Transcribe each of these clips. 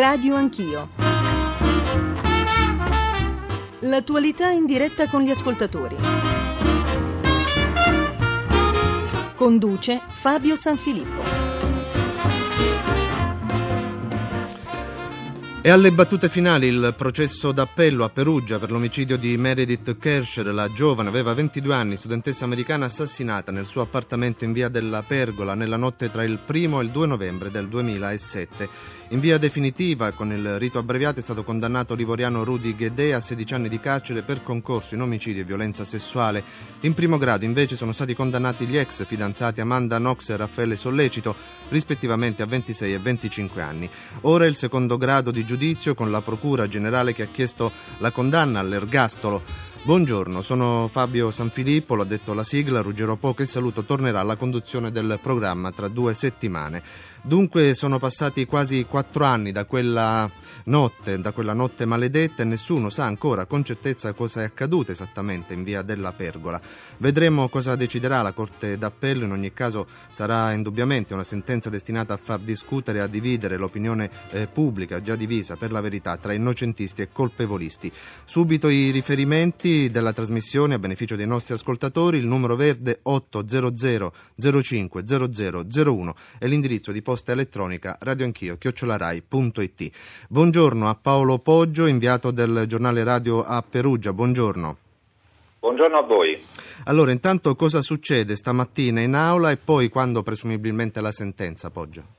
Radio Anch'io. L'attualità in diretta con gli ascoltatori. Conduce Fabio Sanfilippo. E alle battute finali il processo d'appello a Perugia per l'omicidio di Meredith Kersher, la giovane, aveva 22 anni, studentessa americana assassinata nel suo appartamento in via della Pergola nella notte tra il 1 e il 2 novembre del 2007. In via definitiva, con il rito abbreviato, è stato condannato l'ivoriano Rudy Ghedè a 16 anni di carcere per concorso in omicidio e violenza sessuale. In primo grado invece sono stati condannati gli ex fidanzati Amanda Knox e Raffaele Sollecito, rispettivamente a 26 e 25 anni. Ora il secondo grado di giudizio con la Procura Generale che ha chiesto la condanna all'ergastolo. Buongiorno, sono Fabio Sanfilippo, l'ha detto la sigla, Ruggero Po che saluto tornerà alla conduzione del programma tra due settimane. Dunque sono passati quasi quattro anni da quella notte, da quella notte maledetta e nessuno sa ancora con certezza cosa è accaduto esattamente in via della Pergola. Vedremo cosa deciderà la Corte d'Appello, in ogni caso sarà indubbiamente una sentenza destinata a far discutere e a dividere l'opinione eh, pubblica già divisa per la verità tra innocentisti e colpevolisti. Subito i riferimenti della trasmissione a beneficio dei nostri ascoltatori, il numero verde 800 05 0001 e l'indirizzo di posta elettronica radioanchio chiocciolarai.it. Buongiorno a Paolo Poggio, inviato del giornale radio a Perugia. Buongiorno. Buongiorno a voi. Allora, intanto cosa succede stamattina in aula e poi quando presumibilmente la sentenza, Poggio?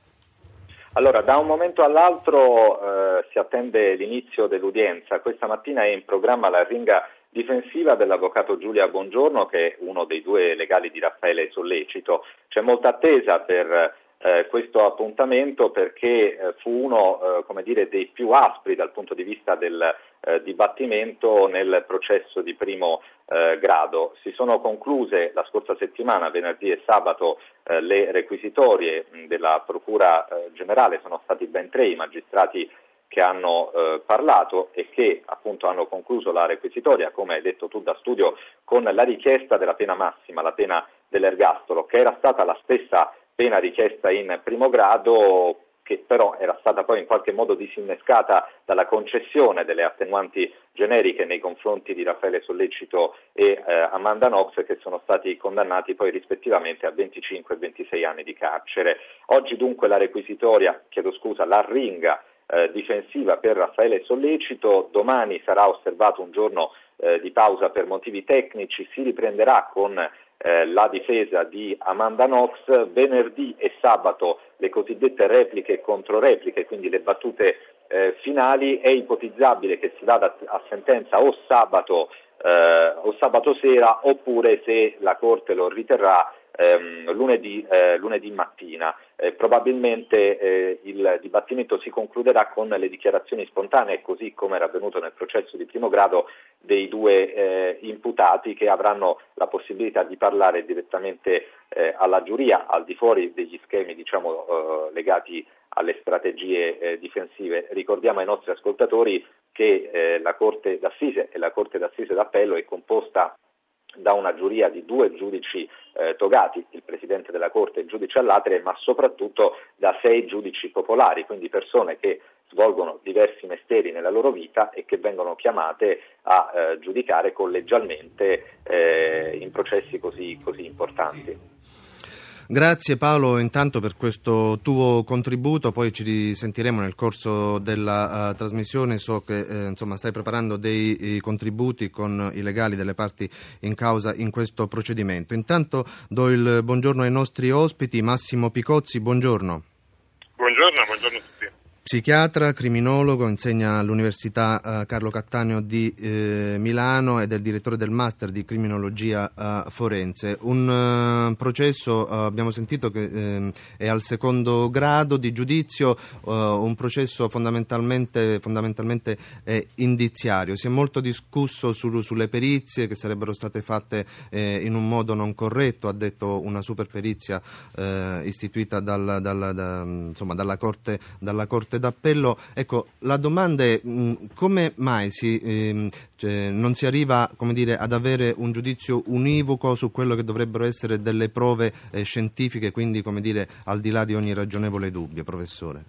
Allora, da un momento all'altro eh, si attende l'inizio dell'udienza. Questa mattina è in programma la ringa difensiva dell'avvocato Giulia Bongiorno, che è uno dei due legali di Raffaele Sollecito. C'è molta attesa per eh, questo appuntamento perché eh, fu uno eh, dire, dei più aspri dal punto di vista del eh, dibattimento nel processo di primo eh, grado. Si sono concluse la scorsa settimana, venerdì e sabato, eh, le requisitorie mh, della Procura Generale, sono stati ben tre i magistrati che hanno eh, parlato e che appunto hanno concluso la requisitoria, come hai detto tu da studio, con la richiesta della pena massima, la pena dell'ergastolo, che era stata la stessa pena richiesta in primo grado che però era stata poi in qualche modo disinnescata dalla concessione delle attenuanti generiche nei confronti di Raffaele Sollecito e eh, Amanda Knox che sono stati condannati poi rispettivamente a 25 e 26 anni di carcere. Oggi dunque la requisitoria, chiedo scusa, la ringa eh, difensiva per Raffaele Sollecito, domani sarà osservato un giorno eh, di pausa per motivi tecnici, si riprenderà con eh, la difesa di Amanda Knox, venerdì e sabato le cosiddette repliche e controrepliche, quindi le battute eh, finali, è ipotizzabile che si vada a sentenza o sabato, eh, o sabato sera oppure se la Corte lo riterrà ehm, lunedì, eh, lunedì, mattina. Eh, probabilmente eh, il dibattimento si concluderà con le dichiarazioni spontanee, così come era avvenuto nel processo di primo grado dei due eh, imputati che avranno la possibilità di parlare direttamente eh, alla giuria al di fuori degli schemi diciamo, eh, legati alle strategie difensive. Ricordiamo ai nostri ascoltatori che la Corte d'Assise e la Corte d'Assise d'Appello è composta da una giuria di due giudici eh, togati, il Presidente della Corte e il giudice all'atere, ma soprattutto da sei giudici popolari, quindi persone che svolgono diversi mestieri nella loro vita e che vengono chiamate a eh, giudicare collegialmente eh, in processi così, così importanti. Grazie Paolo intanto per questo tuo contributo, poi ci risentiremo nel corso della uh, trasmissione, so che eh, insomma, stai preparando dei contributi con i legali delle parti in causa in questo procedimento. Intanto do il buongiorno ai nostri ospiti, Massimo Picozzi, buongiorno. Buongiorno, buongiorno a tutti. Psichiatra, criminologo, insegna all'Università uh, Carlo Cattaneo di eh, Milano ed è il direttore del Master di Criminologia uh, Forense. Un uh, processo, abbiamo sentito che ehm, è al secondo grado di giudizio, un processo fondamentalmente, fondamentalmente indiziario. Si è molto discusso su, sulle perizie che sarebbero state fatte eh, in un modo non corretto, ha detto una super perizia istituita dal, dal, da, insomma, dalla, corte, dalla Corte d'appello. Ecco, la domanda è mh, come mai si, ehm, cioè, non si arriva dire, ad avere un giudizio univoco su quello che dovrebbero essere delle prove eh, scientifiche, quindi dire, al di là di ogni ragionevole dubbio, professore?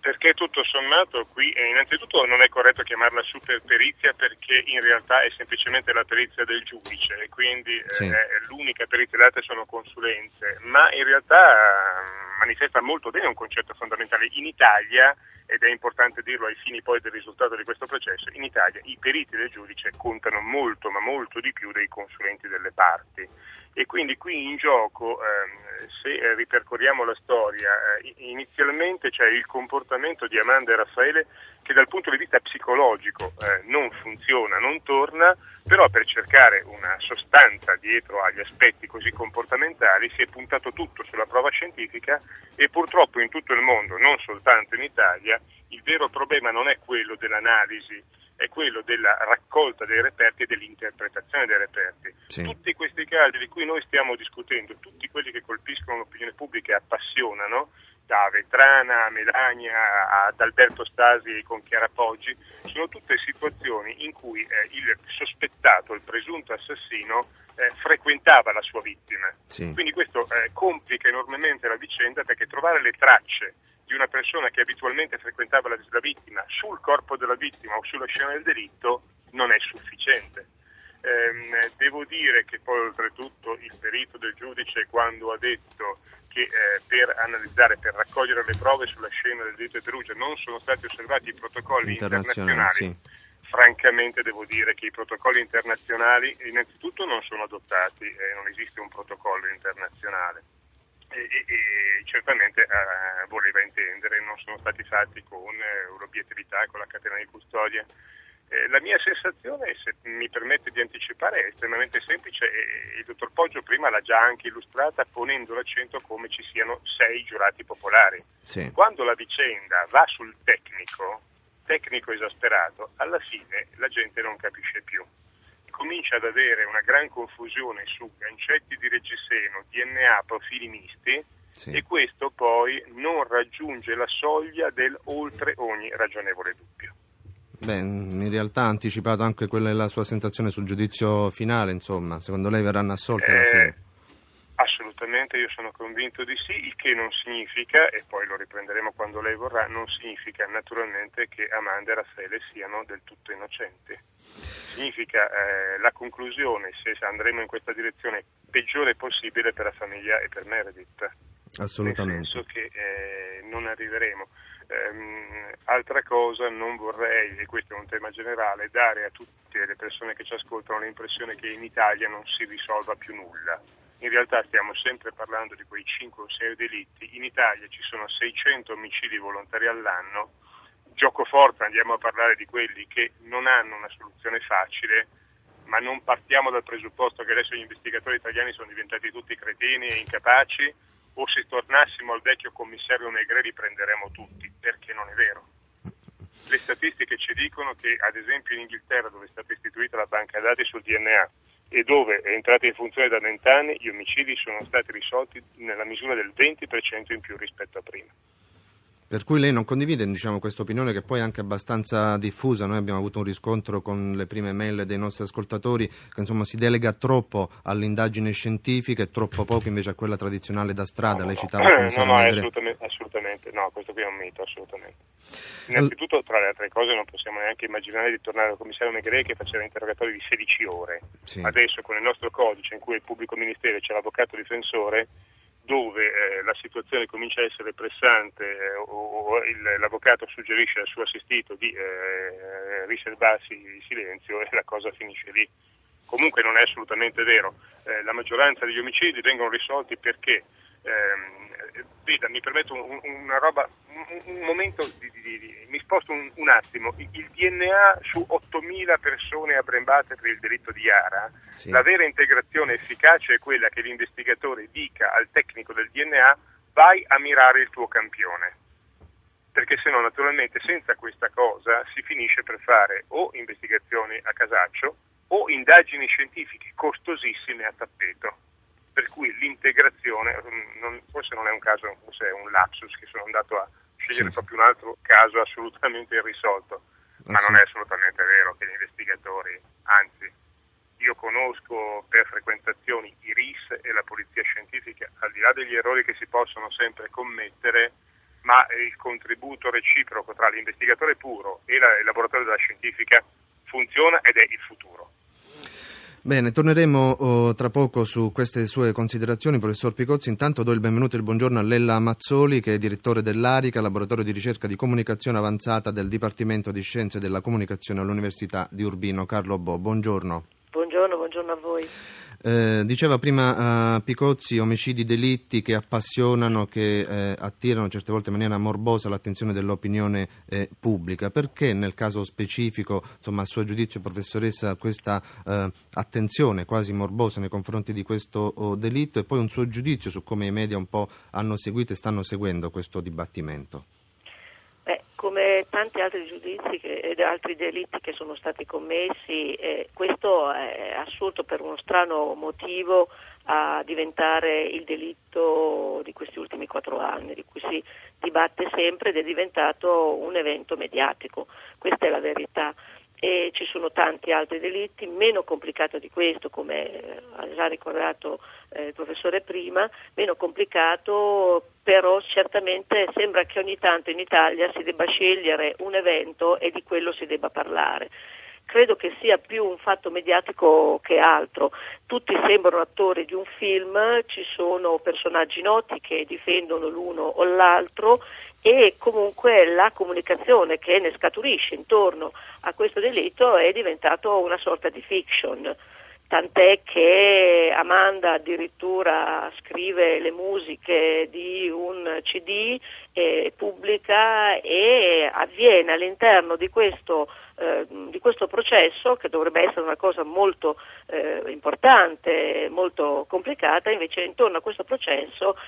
Perché tutto sommato qui eh, innanzitutto non è corretto chiamarla superperizia perché in realtà è semplicemente la perizia del giudice e quindi eh, sì. l'unica perizia, altre sono consulenze, ma in realtà eh, manifesta molto bene un concetto fondamentale. In Italia, ed è importante dirlo ai fini poi del risultato di questo processo, in Italia i periti del giudice contano molto, ma molto di più dei consulenti delle parti e quindi qui in gioco, ehm, se ripercorriamo la storia, eh, inizialmente c'è il comportamento di Amanda e Raffaele che dal punto di vista psicologico eh, non funziona, non torna, però per cercare una sostanza dietro agli aspetti così comportamentali si è puntato tutto sulla prova scientifica e purtroppo in tutto il mondo, non soltanto in Italia, il vero problema non è quello dell'analisi è quello della raccolta dei reperti e dell'interpretazione dei reperti. Sì. Tutti questi casi di cui noi stiamo discutendo, tutti quelli che colpiscono l'opinione pubblica e appassionano, da Vetrana a Melania ad Alberto Stasi con Chiara Poggi, sono tutte situazioni in cui eh, il sospettato, il presunto assassino, eh, frequentava la sua vittima. Sì. Quindi questo eh, complica enormemente la vicenda perché trovare le tracce di una persona che abitualmente frequentava la, la vittima sul corpo della vittima o sulla scena del delitto non è sufficiente. Eh, devo dire che poi oltretutto il perito del giudice quando ha detto che eh, per analizzare, per raccogliere le prove sulla scena del delitto di Perugia non sono stati osservati i protocolli internazionali, sì. francamente devo dire che i protocolli internazionali innanzitutto non sono adottati, eh, non esiste un protocollo internazionale e, e, e certamente eh, voleva intendere, non sono stati fatti con eh, l'obiettività, con la catena di custodia. Eh, la mia sensazione, se mi permette di anticipare, è estremamente semplice e il dottor Poggio prima l'ha già anche illustrata ponendo l'accento come ci siano sei giurati popolari. Sì. Quando la vicenda va sul tecnico, tecnico esasperato, alla fine la gente non capisce più comincia ad avere una gran confusione su gancetti di reggiseno, DNA, profili misti sì. e questo poi non raggiunge la soglia del oltre ogni ragionevole dubbio. Beh, in realtà ha anticipato anche quella della sua sensazione sul giudizio finale, insomma, secondo lei verranno assolti alla fine? Assolutamente, io sono convinto di sì, il che non significa, e poi lo riprenderemo quando lei vorrà, non significa naturalmente che Amanda e Raffaele siano del tutto innocenti significa eh, la conclusione, se andremo in questa direzione, peggiore possibile per la famiglia e per Meredith. Assolutamente. Nel senso che eh, non arriveremo. Um, altra cosa, non vorrei, e questo è un tema generale, dare a tutte le persone che ci ascoltano l'impressione che in Italia non si risolva più nulla. In realtà stiamo sempre parlando di quei 5 o 6 delitti. In Italia ci sono 600 omicidi volontari all'anno gioco forza andiamo a parlare di quelli che non hanno una soluzione facile, ma non partiamo dal presupposto che adesso gli investigatori italiani sono diventati tutti cretini e incapaci, o se tornassimo al vecchio commissario Megre li prenderemo tutti, perché non è vero. Le statistiche ci dicono che, ad esempio, in Inghilterra, dove è stata istituita la banca dati sul DNA e dove è entrata in funzione da vent'anni, gli omicidi sono stati risolti nella misura del 20% in più rispetto a prima. Per cui lei non condivide diciamo, questa opinione che poi è anche abbastanza diffusa. Noi abbiamo avuto un riscontro con le prime mail dei nostri ascoltatori che insomma, si delega troppo all'indagine scientifica e troppo poco invece a quella tradizionale da strada. No, lei citava no, no, no assolutamente, assolutamente, no, questo qui è un mito, assolutamente. Innanzitutto, tra le altre cose, non possiamo neanche immaginare di tornare al commissario Megre che faceva interrogatori di 16 ore. Sì. Adesso, con il nostro codice in cui il pubblico ministero c'è l'avvocato difensore, dove eh, la situazione comincia a essere pressante eh, o, o il, l'avvocato suggerisce al suo assistito di eh, riservarsi il silenzio e la cosa finisce lì. Comunque non è assolutamente vero, eh, la maggioranza degli omicidi vengono risolti perché ehm, veda, mi permetto un, una roba, un, un momento, di, di, di, mi sposto un, un, attimo, il DNA su 8.000 persone abbrembate per il delitto di Yara, sì. la vera integrazione efficace è quella che l'investigatore dica al tecnico del DNA vai a mirare il tuo campione. Perché se no, naturalmente, senza questa cosa si finisce per fare o investigazioni a casaccio o indagini scientifiche costosissime a tappeto per cui l'integrazione, mm, non, forse non è un caso, forse è un lapsus che sono andato a scegliere sì. proprio un altro caso assolutamente irrisolto, ma ah, non è assolutamente vero che gli investigatori, anzi io conosco per frequentazioni i RIS e la polizia scientifica, al di là degli errori che si possono sempre commettere, ma il contributo reciproco tra l'investigatore puro e la, il laboratorio della scientifica funziona ed è il futuro. Bene, torneremo oh, tra poco su queste sue considerazioni, professor Picozzi. Intanto do il benvenuto e il buongiorno a Lella Mazzoli, che è direttore dell'ARICA, laboratorio di ricerca di comunicazione avanzata del Dipartimento di Scienze della Comunicazione all'Università di Urbino. Carlo Bo, buongiorno. Buongiorno, buongiorno a voi. Eh, diceva prima uh, Picozzi, omicidi, delitti che appassionano, che eh, attirano certe volte in maniera morbosa l'attenzione dell'opinione eh, pubblica. Perché nel caso specifico, insomma, a suo giudizio, professoressa, questa eh, attenzione quasi morbosa nei confronti di questo oh, delitto e poi un suo giudizio su come i media un po' hanno seguito e stanno seguendo questo dibattimento? Come tanti altri giudizi ed altri delitti che sono stati commessi, eh, questo è assurdo per uno strano motivo a diventare il delitto di questi ultimi quattro anni, di cui si dibatte sempre ed è diventato un evento mediatico. Questa è la verità e ci sono tanti altri delitti meno complicati di questo, come ha già ricordato eh, il professore prima, meno complicato, però certamente sembra che ogni tanto in Italia si debba scegliere un evento e di quello si debba parlare credo che sia più un fatto mediatico che altro. Tutti sembrano attori di un film, ci sono personaggi noti che difendono l'uno o l'altro e comunque la comunicazione che ne scaturisce intorno a questo delitto è diventato una sorta di fiction tant'è che Amanda addirittura scrive le musiche di un CD, eh, pubblica e avviene all'interno di questo, eh, di questo, processo, che dovrebbe essere una cosa molto eh, importante, molto complicata, invece intorno a questo processo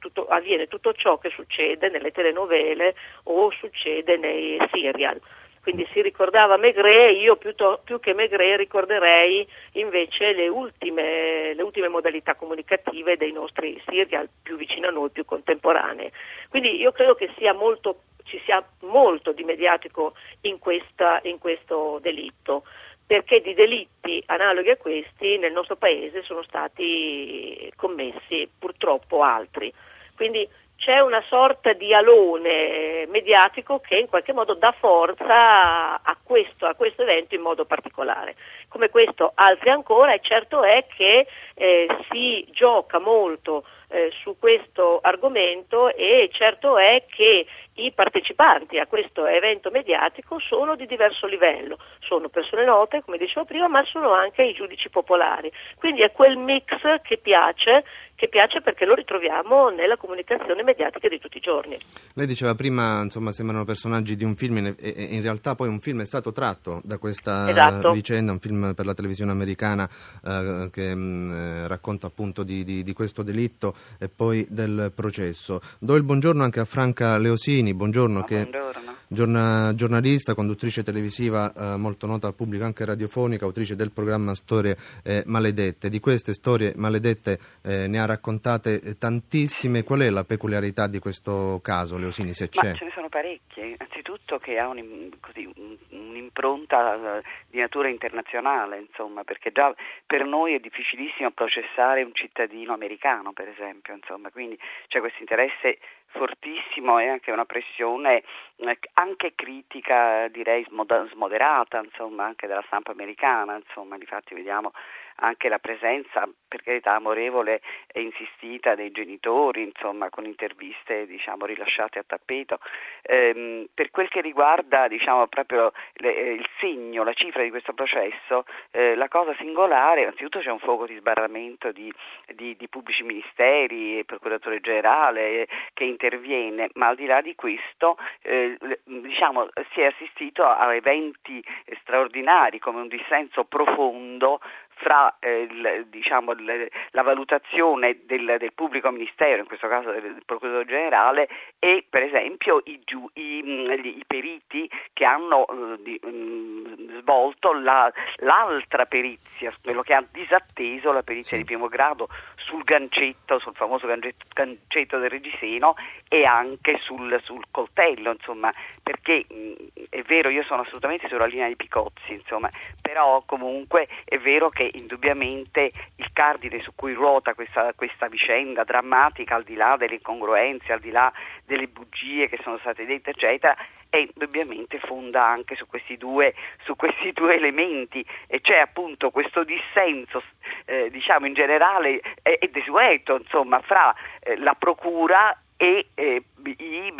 tutto, avviene tutto ciò che succede nelle telenovele o succede nei serial quindi si ricordava Maigret, io più, che Maigret ricorderei invece le ultime, le ultime, modalità comunicative dei nostri serial più vicino a noi, più contemporanee. Quindi io credo che sia molto, ci sia molto di mediatico in, questa, in questo delitto perché di delitti analoghi a questi nel nostro paese sono stati commessi purtroppo altri. Quindi c'è una sorta di alone mediatico che in qualche modo dà forza a questo, a questo evento in modo particolare. Come questo altri ancora e certo è che eh, si gioca molto eh, su questo argomento e certo è che i partecipanti a questo evento mediatico sono di diverso livello, sono persone note, come dicevo prima, ma sono anche i giudici popolari. Quindi è quel mix che piace, che piace perché lo ritroviamo nella comunicazione mediatica di tutti i giorni. Lei diceva prima, insomma, sembrano personaggi di un film e in realtà poi un film è stato tratto da questa esatto. vicenda, un film per la televisione americana eh, che mh, mm, eh, racconta appunto di, di, di questo delitto e poi del processo. Do il buongiorno anche a Franca Leosini buongiorno, oh, che buongiorno. Giorna, giornalista, conduttrice televisiva eh, molto nota al pubblico, anche radiofonica, autrice del programma Storie eh, Maledette. Di queste storie maledette eh, ne ha raccontate tantissime. Qual è la peculiarità di questo caso, Leosini, se c'è? Ma ce ne sono parecchie. Anzitutto che ha un, così, un'impronta eh, di natura internazionale, insomma, perché già per noi è difficilissimo processare un cittadino americano, per esempio, insomma, quindi c'è questo interesse fortissimo e anche una pressione eh, anche critica direi smoderata insomma anche della stampa americana insomma difatti vediamo anche la presenza, per carità, amorevole e insistita dei genitori, insomma, con interviste diciamo, rilasciate a tappeto. Ehm, per quel che riguarda diciamo, proprio le, eh, il segno, la cifra di questo processo, eh, la cosa singolare, anzitutto c'è un fuoco di sbarramento di, di, di pubblici ministeri, procuratore generale eh, che interviene, ma al di là di questo eh, diciamo, si è assistito a eventi straordinari come un dissenso profondo fra eh, il, diciamo, il, la valutazione del, del, pubblico ministero, in questo caso del procuratore generale, e per esempio i, giu, i, mm, i periti che hanno eh, di, mh, mm, svolto la, l'altra perizia, quello che ha disatteso la perizia sì. di primo grado sul gancetto, sul famoso gancetto, gancetto del reggiseno e anche sul, sul coltello, insomma, perché mh, mm, è vero, io sono assolutamente sulla linea di Picozzi, insomma, però comunque è vero che è indubbiamente il cardine su cui ruota questa, questa, vicenda drammatica, al di là delle incongruenze, al di là delle bugie che sono state dette, eccetera, e indubbiamente fonda anche su questi due, su questi due elementi. E c'è appunto questo dissenso eh, diciamo in generale e, e desueto insomma fra eh, la procura e eh, i, i,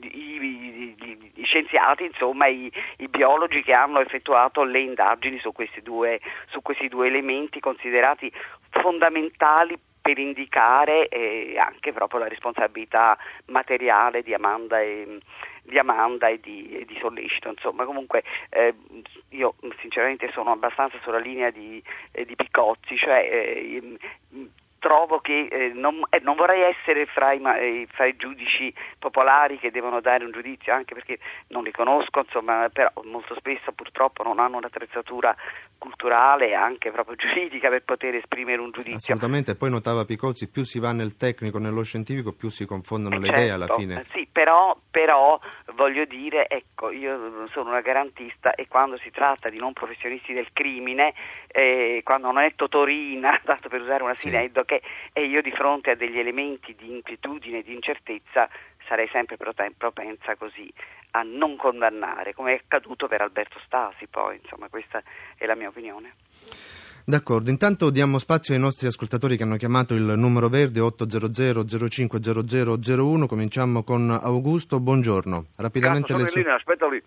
i, i, scienziati, insomma i, biologi che hanno effettuato le indagini su questi, due, su questi due elementi considerati fondamentali per indicare eh, anche proprio la responsabilità materiale di Amanda e, di, Amanda e di, e di Sollecito. Insomma, comunque eh, io sinceramente sono abbastanza sulla linea di, eh, di Piccozzi, cioè eh, trovo che eh, non, eh, non, vorrei essere fra i, eh, fra i, giudici popolari che devono dare un giudizio, anche perché non li conosco, insomma, però molto spesso purtroppo non hanno un'attrezzatura culturale e anche proprio giuridica per poter esprimere un giudizio. Assolutamente, poi notava Picozzi, più si va nel tecnico, nello scientifico, più si confondono le certo, idee alla fine. Sì, però, però voglio dire, ecco, io sono una garantista e quando si tratta di non professionisti del crimine, eh, quando non è Totorina, dato per usare una sineddoche, perché e io di fronte a degli elementi di inquietudine e di incertezza sarei sempre propensa così a non condannare, come è accaduto per Alberto Stasi poi, insomma questa è la mia opinione. D'accordo, intanto diamo spazio ai nostri ascoltatori che hanno chiamato il numero verde 800 050001, cominciamo con Augusto, buongiorno. Rapidamente Cazzo, le linea, aspetta lì.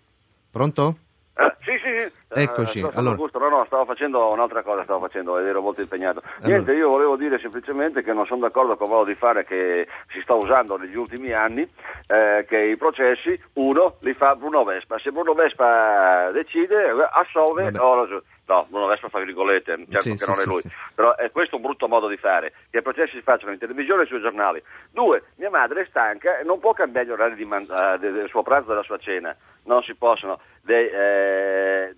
Pronto? Eh, sì, sì, sì. Eccoci. Eh, allora... Augusto, no, no, stavo facendo un'altra cosa, stavo facendo ed ero molto impegnato. Allora... Niente, io volevo dire semplicemente che non sono d'accordo con il modo di fare che si sta usando negli ultimi anni, eh, che i processi, uno, li fa Bruno Vespa. Se Bruno Vespa decide, assolve, oh, no, Bruno Vespa fa virgolette, certo sì, che sì, non è lui, sì, però è questo un brutto modo di fare, che i processi si facciano in televisione e sui giornali. Due, mia madre è stanca e non può cambiare gli orari man- uh, del suo pranzo e della sua cena, non si possono. De- eh,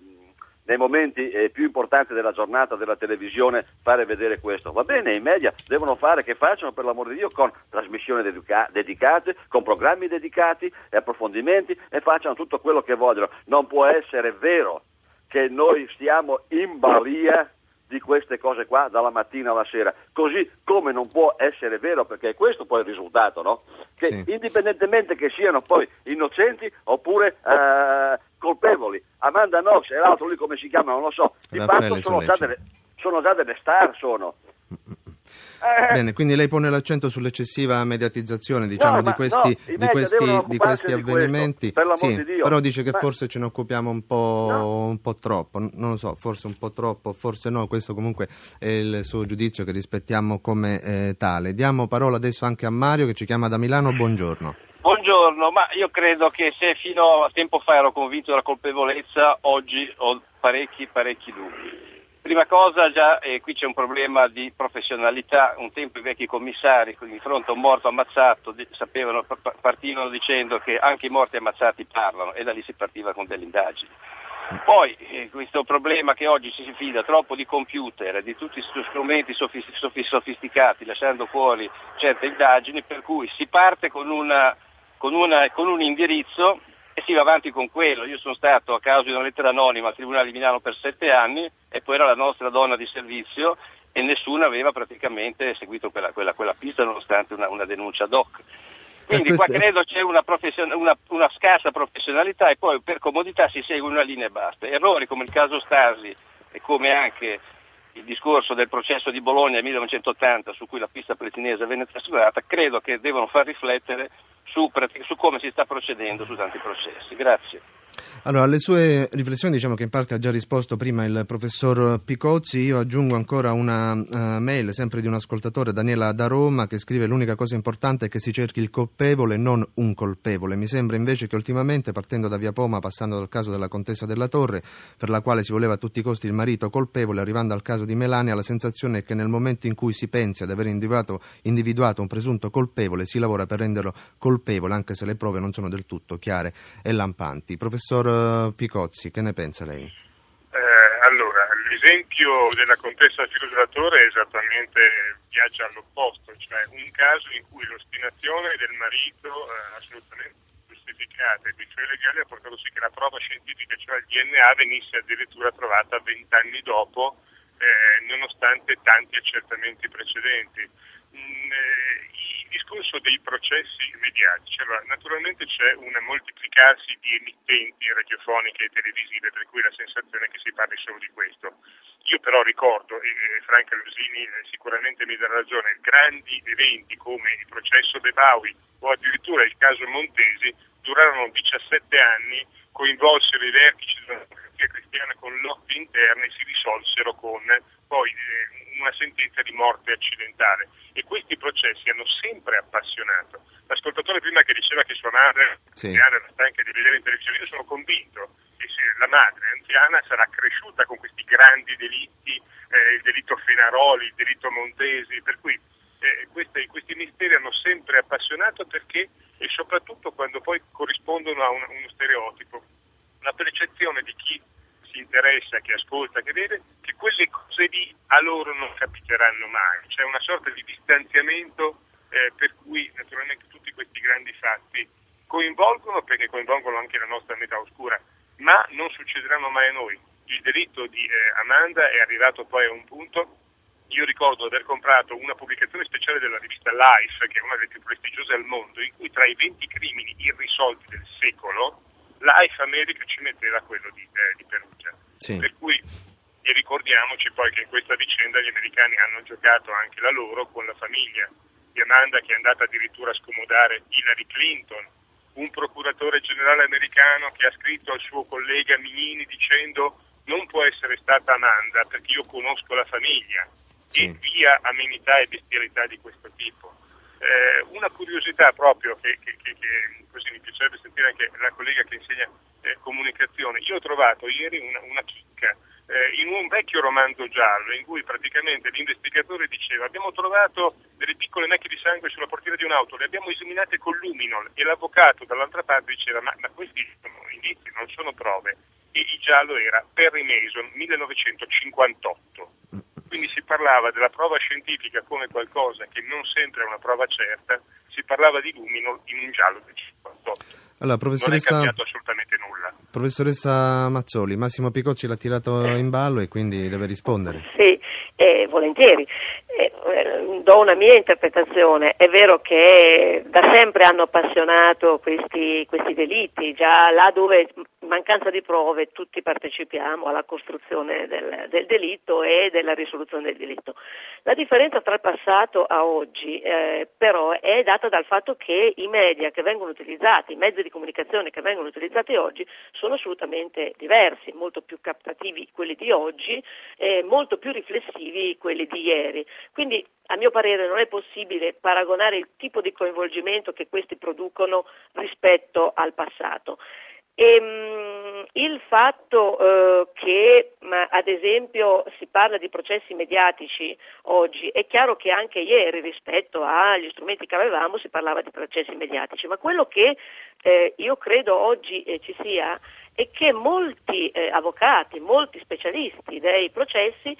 nei momenti eh, più importanti della giornata della televisione fare vedere questo. Va bene, i media devono fare che facciano per l'amore di Dio con trasmissioni dedica- dedicate, con programmi dedicati e approfondimenti e facciano tutto quello che vogliono. Non può essere vero che noi stiamo in balia di queste cose qua dalla mattina alla sera, così come non può essere vero, perché è questo poi il risultato, no? che sì. indipendentemente che siano poi innocenti oppure eh, colpevoli, Amanda Knox e l'altro lì come si chiama, non lo so, di fatto sono già, delle, sono già delle star, sono. Eh. Bene, quindi lei pone l'accento sull'eccessiva mediatizzazione diciamo, no, di questi, no, di questi, di questi avvenimenti. Di questo, sì, però dice che ma... forse ce ne occupiamo un po', no. un po', troppo, non lo so, forse un po' troppo, forse no, questo comunque è il suo giudizio che rispettiamo come eh, tale. Diamo parola adesso anche a Mario che ci chiama da Milano, buongiorno. Buongiorno, ma io credo che se fino a tempo fa ero convinto della colpevolezza, oggi ho parecchi, parecchi dubbi. Prima cosa, già eh, qui c'è un problema di professionalità. Un tempo i vecchi commissari, di fronte a un morto ammazzato, di, sapevano, partivano dicendo che anche i morti ammazzati parlano e da lì si partiva con delle indagini. Poi eh, questo problema che oggi ci si fida troppo di computer, di tutti questi strumenti sofisticati, lasciando fuori certe indagini, per cui si parte con, una, con, una, con un indirizzo e si va avanti con quello. Io sono stato a causa di una lettera anonima al Tribunale di Milano per sette anni e poi era la nostra donna di servizio e nessuno aveva praticamente seguito quella, quella, quella pista nonostante una, una denuncia doc. Quindi qua credo c'è una, una, una, scarsa professionalità e poi per comodità si segue una linea e basta. Errori come il caso Stasi e come anche il discorso del processo di Bologna nel 1980 su cui la pista pretinese venne trascurata, credo che devono far riflettere su, su come si sta procedendo su tanti processi. Grazie. Allora, alle sue riflessioni diciamo che in parte ha già risposto prima il professor Picozzi, io aggiungo ancora una uh, mail sempre di un ascoltatore, Daniela da Roma, che scrive l'unica cosa importante è che si cerchi il colpevole, non un colpevole. Mi sembra invece che ultimamente, partendo da Via Poma, passando dal caso della Contessa della Torre, per la quale si voleva a tutti i costi il marito colpevole, arrivando al caso di Melania, la sensazione è che nel momento in cui si pensi ad aver individuato, individuato un presunto colpevole, si lavora per renderlo colpevole, anche se le prove non sono del tutto chiare e lampanti. Professor eh, Picozzi, che ne pensa lei? Eh, allora, l'esempio della contessa Filosolatore è esattamente viaggia all'opposto, cioè un caso in cui l'ostinazione del marito eh, assolutamente giustificata e dei suoi legali ha portato sì che la prova scientifica, cioè il DNA, venisse addirittura trovata vent'anni dopo eh, nonostante tanti accertamenti precedenti. Mm, eh, discorso dei processi mediatici, allora, naturalmente c'è un moltiplicarsi di emittenti radiofoniche e televisive, per cui la sensazione è che si parli solo di questo. Io però ricordo, e Franca Lusini eh, sicuramente mi dà ragione, grandi eventi come il processo De Baui o addirittura il caso Montesi durarono 17 anni, coinvolsero i vertici della democrazia cristiana con lotti interne e si risolsero con poi eh, una sentenza di morte accidentale. E questi processi hanno sempre appassionato. L'ascoltatore prima che diceva che sua madre sì. era stanca di vedere in televisione, io sono convinto che se la madre anziana sarà cresciuta con questi grandi delitti, eh, il delitto Fenaroli, il delitto Montesi, per cui eh, questi, questi misteri hanno sempre appassionato perché e soprattutto quando poi corrispondono a un, uno stereotipo, la percezione di chi si interessa, che ascolta, che vede, che quelle cose lì a loro non capiteranno mai. C'è una sorta di distanziamento eh, per cui naturalmente tutti questi grandi fatti coinvolgono, perché coinvolgono anche la nostra metà oscura, ma non succederanno mai a noi. Il delitto di eh, Amanda è arrivato poi a un punto io ricordo di aver comprato una pubblicazione speciale della rivista Life, che è una delle più prestigiose al mondo, in cui tra i 20 crimini irrisolti del secolo, Life America ci metteva quello di, eh, di Perugia. Sì. Per cui e ricordiamoci poi che in questa vicenda gli americani hanno giocato anche la loro con la famiglia di Amanda che è andata addirittura a scomodare Hillary Clinton, un procuratore generale americano che ha scritto al suo collega Mignini dicendo non può essere stata Amanda perché io conosco la famiglia sì. e via amenità e bestialità di questo tipo. Eh, una curiosità proprio che, che, che, che, così mi piacerebbe sentire anche la collega che insegna eh, comunicazione. Io ho trovato ieri una, una chicca eh, in un vecchio romanzo giallo in cui praticamente l'investigatore diceva abbiamo trovato delle piccole macchie di sangue sulla portiera di un'auto, le abbiamo esaminate con luminol e l'avvocato dall'altra parte diceva ma, ma questi sono indizi, non sono prove. E il giallo era Perry Mason 1958 quindi si parlava della prova scientifica come qualcosa che non sempre è una prova certa, si parlava di lumino in un giallo del 58. Allora, professoressa... Non è cambiato assolutamente nulla. Professoressa Mazzoli, Massimo Picocci l'ha tirato in ballo e quindi deve rispondere. Sì, eh, volentieri. Eh, eh, do una mia interpretazione. È vero che da sempre hanno appassionato questi, questi delitti, già là dove mancanza di prove tutti partecipiamo alla costruzione del, del, delitto e della risoluzione del delitto. La differenza tra il passato a oggi eh, però è data dal fatto che i media che vengono utilizzati, i mezzi di comunicazione che vengono utilizzati oggi sono assolutamente diversi, molto più captativi quelli di oggi, eh, molto più riflessivi quelli di ieri. Quindi a mio parere non è possibile paragonare il tipo di coinvolgimento che questi producono rispetto al passato. E, mh, il fatto eh, che ma, ad esempio si parla di processi mediatici oggi, è chiaro che anche ieri rispetto agli strumenti che avevamo si parlava di processi mediatici, ma quello che eh, io credo oggi eh, ci sia è che molti eh, avvocati, molti specialisti dei processi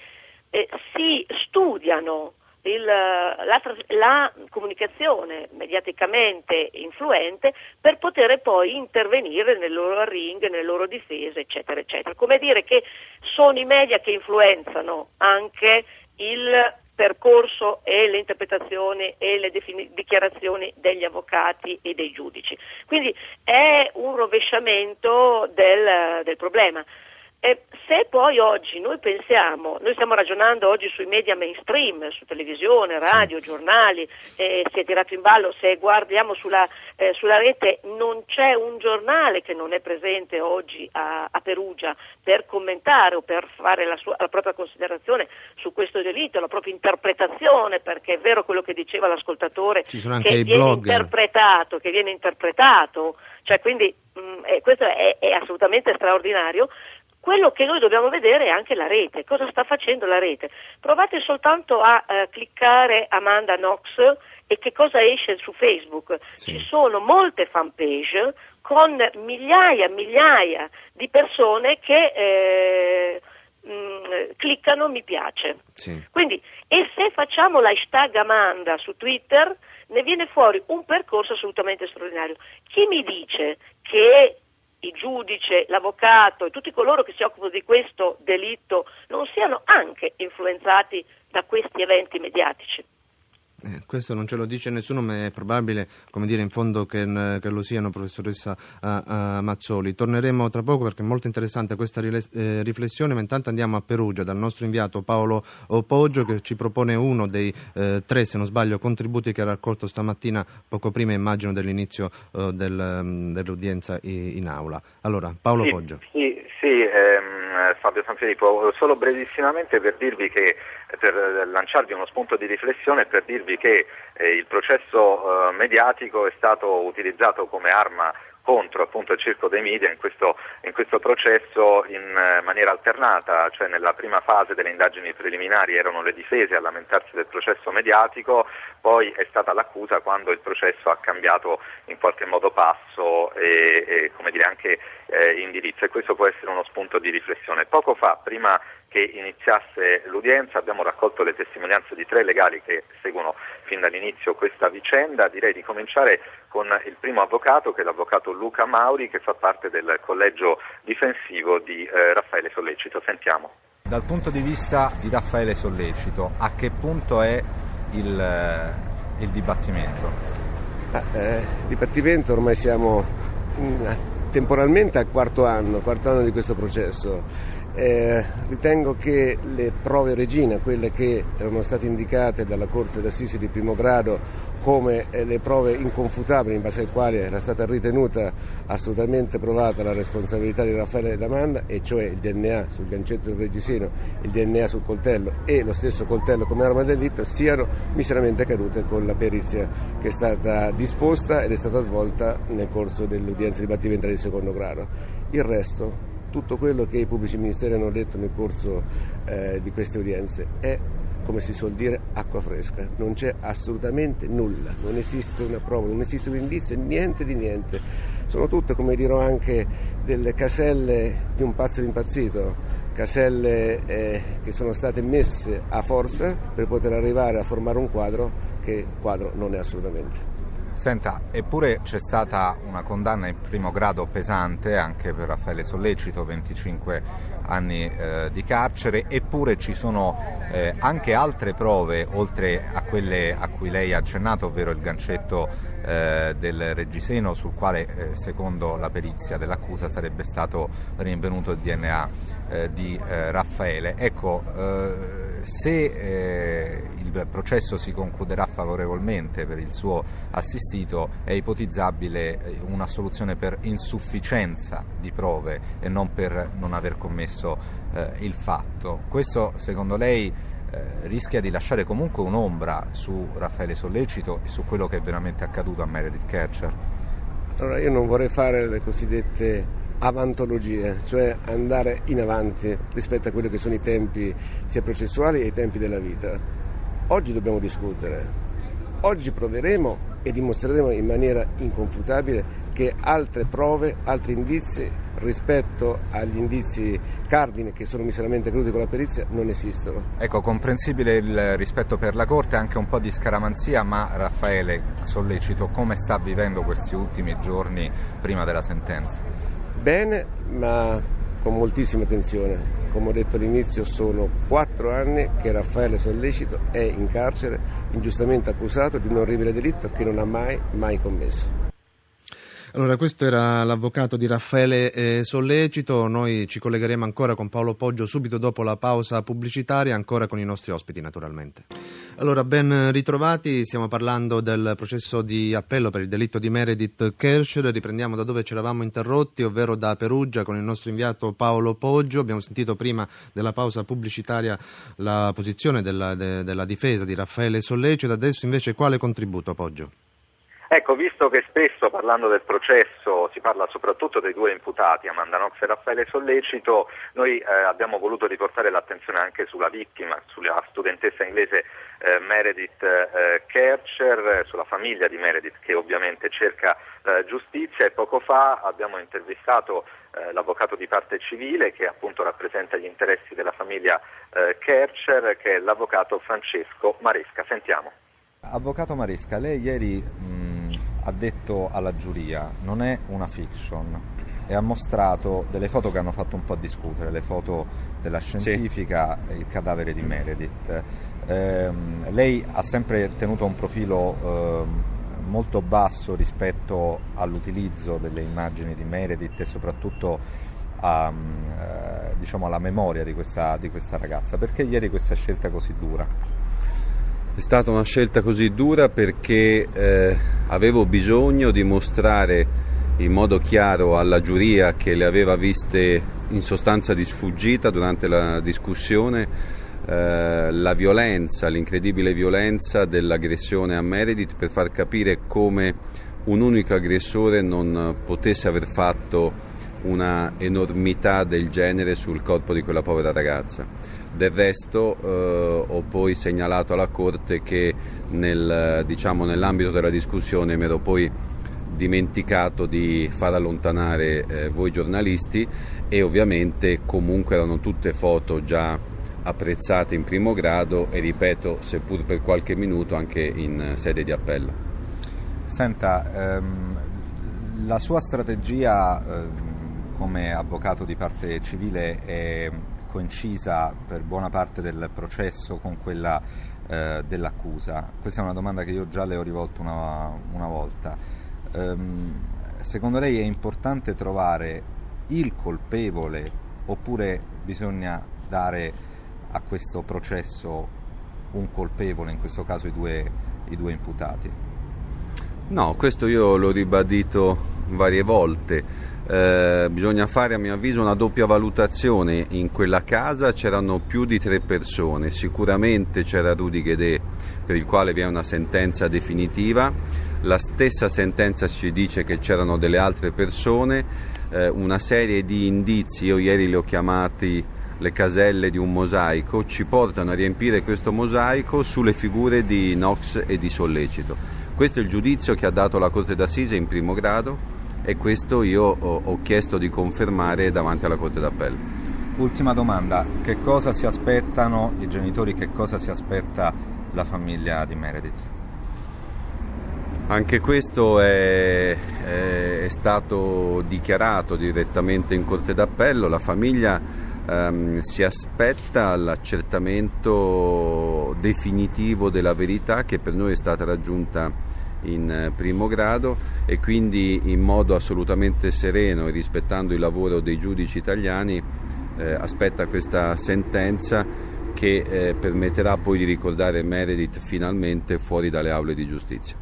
eh, si studiano il, la, la, comunicazione mediaticamente influente per poter poi intervenire nel loro ring, nelle loro difese, eccetera, eccetera. Come dire che sono i media che influenzano anche il percorso e le interpretazioni e le defini- dichiarazioni degli avvocati e dei giudici. Quindi è un rovesciamento del, del problema. E se poi oggi noi pensiamo, noi stiamo ragionando oggi sui media mainstream, su televisione, radio, giornali, eh, si è tirato in ballo, se guardiamo sulla, eh, sulla, rete non c'è un giornale che non è presente oggi a, a Perugia per commentare o per fare la, sua, la, propria considerazione su questo delitto, la propria interpretazione, perché è vero quello che diceva l'ascoltatore, che viene che viene interpretato, cioè quindi mh, mm, eh, questo è, è assolutamente straordinario quello che noi dobbiamo vedere è anche la rete, cosa sta facendo la rete. Provate soltanto a eh, cliccare Amanda Knox e che cosa esce su Facebook. Sì. Ci sono molte fanpage con migliaia e migliaia di persone che eh, mh, mm, cliccano mi piace. Sì. Quindi, e se facciamo l'hashtag Amanda su Twitter ne viene fuori un percorso assolutamente straordinario. Chi mi dice che il giudice, l'avvocato e tutti coloro che si occupano di questo delitto non siano anche influenzati da questi eventi mediatici. Eh, questo non ce lo dice nessuno, ma è probabile, come dire, in fondo che, che lo siano, professoressa uh, uh, Mazzoli. Torneremo tra poco perché è molto interessante questa eh, riflessione, ma intanto andiamo a Perugia dal nostro inviato Paolo Poggio che ci propone uno dei eh, tre, se non sbaglio, contributi che ha raccolto stamattina, poco prima immagino dell'inizio uh, del, um, dell'udienza in, in, aula. Allora, Paolo sì, Poggio. Sì, sì ehm, Fabio Sanfilippo, solo brevissimamente per che per lanciarvi uno spunto di riflessione e per dirvi che eh, il processo eh, mediatico è stato utilizzato come arma contro appunto, il circo dei media in questo, in questo processo in eh, maniera alternata, cioè nella prima fase delle indagini preliminari erano le difese a lamentarsi del processo mediatico, poi è stata l'accusa quando il processo ha cambiato in qualche modo passo e, e dire, anche eh, indirizzo e questo può essere uno spunto di riflessione. Poco fa, prima che iniziasse l'udienza abbiamo raccolto le testimonianze di tre legali che seguono fin dall'inizio questa vicenda. Direi di cominciare con il primo avvocato che è l'avvocato Luca Mauri che fa parte del collegio difensivo di eh, Raffaele Sollecito. Sentiamo. Dal punto di vista di Raffaele Sollecito, a che punto è il, eh, il dibattimento? Ah, eh, il dibattimento ormai siamo in, temporalmente al quarto anno, quarto anno di questo processo eh, ritengo che le prove regina, quelle che erano state indicate dalla Corte d'Assisi di primo grado come eh, le prove inconfutabili in base alle quali era stata ritenuta assolutamente provata la responsabilità di Raffaele Lamanna, e cioè il DNA sul gancetto del reggiseno, il DNA sul coltello e lo stesso coltello come arma del delitto, siano miseramente cadute con la perizia che è stata disposta ed è stata svolta nel corso dell'udienza dibattimentale di secondo grado. Il resto tutto quello che i pubblici ministeri hanno detto nel corso eh, di queste udienze è come si suol dire, acqua fresca. Non c'è assolutamente nulla, non esiste una prova, non esiste un indizio, niente di niente. Sono tutte, come dirò anche, delle caselle di un pazzo impazzito, caselle eh, che sono state messe a forza per poter arrivare a formare un quadro che quadro non è assolutamente. Senta, eppure c'è stata una condanna in primo grado pesante anche per Raffaele Sollecito, 25 anni eh, di carcere, eppure ci sono eh, anche altre prove oltre a quelle a cui lei ha accennato, ovvero il gancetto eh, del reggiseno sul quale eh, secondo la perizia dell'accusa sarebbe stato rinvenuto il DNA eh, di eh, Raffaele. Ecco, se processo si concluderà favorevolmente per il suo assistito, è ipotizzabile una soluzione per insufficienza di prove e non per non aver commesso eh, il fatto. Questo secondo lei eh, rischia di lasciare comunque un'ombra su Raffaele Sollecito e su quello che è veramente accaduto a Meredith Kercher? Allora io non vorrei fare le cosiddette avantologie, cioè andare in avanti rispetto a quelli che sono i tempi sia processuali e i tempi della vita. Oggi dobbiamo discutere, oggi proveremo e dimostreremo in maniera inconfutabile che altre prove, altri indizi rispetto agli indizi cardine che sono miseramente caduti con la perizia non esistono. Ecco, comprensibile il rispetto per la Corte, anche un po' di scaramanzia, ma Raffaele, sollecito, come sta vivendo questi ultimi giorni prima della sentenza? Bene, ma con moltissima tensione. Come ho detto all'inizio, sono quattro anni che Raffaele Sollecito è in carcere, ingiustamente accusato di un orribile delitto che non ha mai, mai commesso. Allora, questo era l'avvocato di Raffaele eh, Sollecito. Noi ci collegheremo ancora con Paolo Poggio subito dopo la pausa pubblicitaria, ancora con i nostri ospiti, naturalmente. Allora, ben ritrovati. Stiamo parlando del processo di appello per il delitto di Meredith Kerscher. Riprendiamo da dove ci eravamo interrotti, ovvero da Perugia, con il nostro inviato Paolo Poggio. Abbiamo sentito prima della pausa pubblicitaria la posizione della, de, della difesa di Raffaele Sollecito. Adesso invece quale contributo, Poggio? Ecco, visto che spesso parlando del processo si parla soprattutto dei due imputati, Amanda Knox e Raffaele Sollecito, noi eh, abbiamo voluto riportare l'attenzione anche sulla vittima, sulla studentessa inglese eh, Meredith eh, Kercher, sulla famiglia di Meredith che ovviamente cerca eh, giustizia e poco fa abbiamo intervistato eh, l'avvocato di parte civile che appunto rappresenta gli interessi della famiglia eh, Kercher, che è l'avvocato Francesco Maresca. Sentiamo. Avvocato Maresca, lei ieri ha detto alla giuria non è una fiction, e ha mostrato delle foto che hanno fatto un po' discutere, le foto della scientifica e il cadavere di Meredith. Eh, lei ha sempre tenuto un profilo eh, molto basso rispetto all'utilizzo delle immagini di Meredith e soprattutto a, eh, diciamo alla memoria di questa, di questa ragazza. Perché ieri questa scelta così dura? È stata una scelta così dura perché eh, avevo bisogno di mostrare in modo chiaro alla giuria che le aveva viste in sostanza di sfuggita durante la discussione eh, la violenza, l'incredibile violenza dell'aggressione a Meredith per far capire come un unico aggressore non potesse aver fatto una enormità del genere sul corpo di quella povera ragazza. Del resto eh, ho poi segnalato alla Corte che nel, diciamo, nell'ambito della discussione mi ero poi dimenticato di far allontanare eh, voi giornalisti e ovviamente comunque erano tutte foto già apprezzate in primo grado e ripeto, seppur per qualche minuto, anche in sede di appello. Senta, ehm, la sua strategia ehm, come avvocato di parte civile è coincisa per buona parte del processo con quella eh, dell'accusa? Questa è una domanda che io già le ho rivolto una, una volta. Ehm, secondo lei è importante trovare il colpevole oppure bisogna dare a questo processo un colpevole, in questo caso i due, i due imputati? No, questo io l'ho ribadito varie volte. Eh, bisogna fare a mio avviso una doppia valutazione. In quella casa c'erano più di tre persone, sicuramente c'era Rudy Ghedè per il quale vi è una sentenza definitiva, la stessa sentenza ci dice che c'erano delle altre persone, eh, una serie di indizi, io ieri li ho chiamati le caselle di un mosaico, ci portano a riempire questo mosaico sulle figure di Knox e di Sollecito. Questo è il giudizio che ha dato la Corte d'Assise in primo grado e questo io ho, ho chiesto di confermare davanti alla Corte d'Appello. Ultima domanda, che cosa si aspettano i genitori, che cosa si aspetta la famiglia di Meredith? Anche questo è, è, stato dichiarato direttamente in Corte d'Appello, la famiglia ehm, si aspetta l'accertamento definitivo della verità che per noi è stata raggiunta in eh, primo grado e quindi in modo assolutamente sereno e rispettando il lavoro dei giudici italiani eh, aspetta questa sentenza che eh, permetterà poi di ricordare Meredith finalmente fuori dalle aule di giustizia.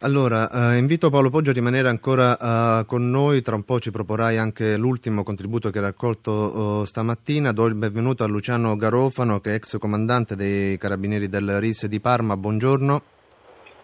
Allora, eh, invito Paolo Poggio a rimanere ancora eh, con noi, tra un po' ci proporai anche l'ultimo contributo che hai raccolto eh, stamattina. Do il benvenuto a Luciano Garofano, che è ex comandante dei Carabinieri del RIS di Parma. Buongiorno.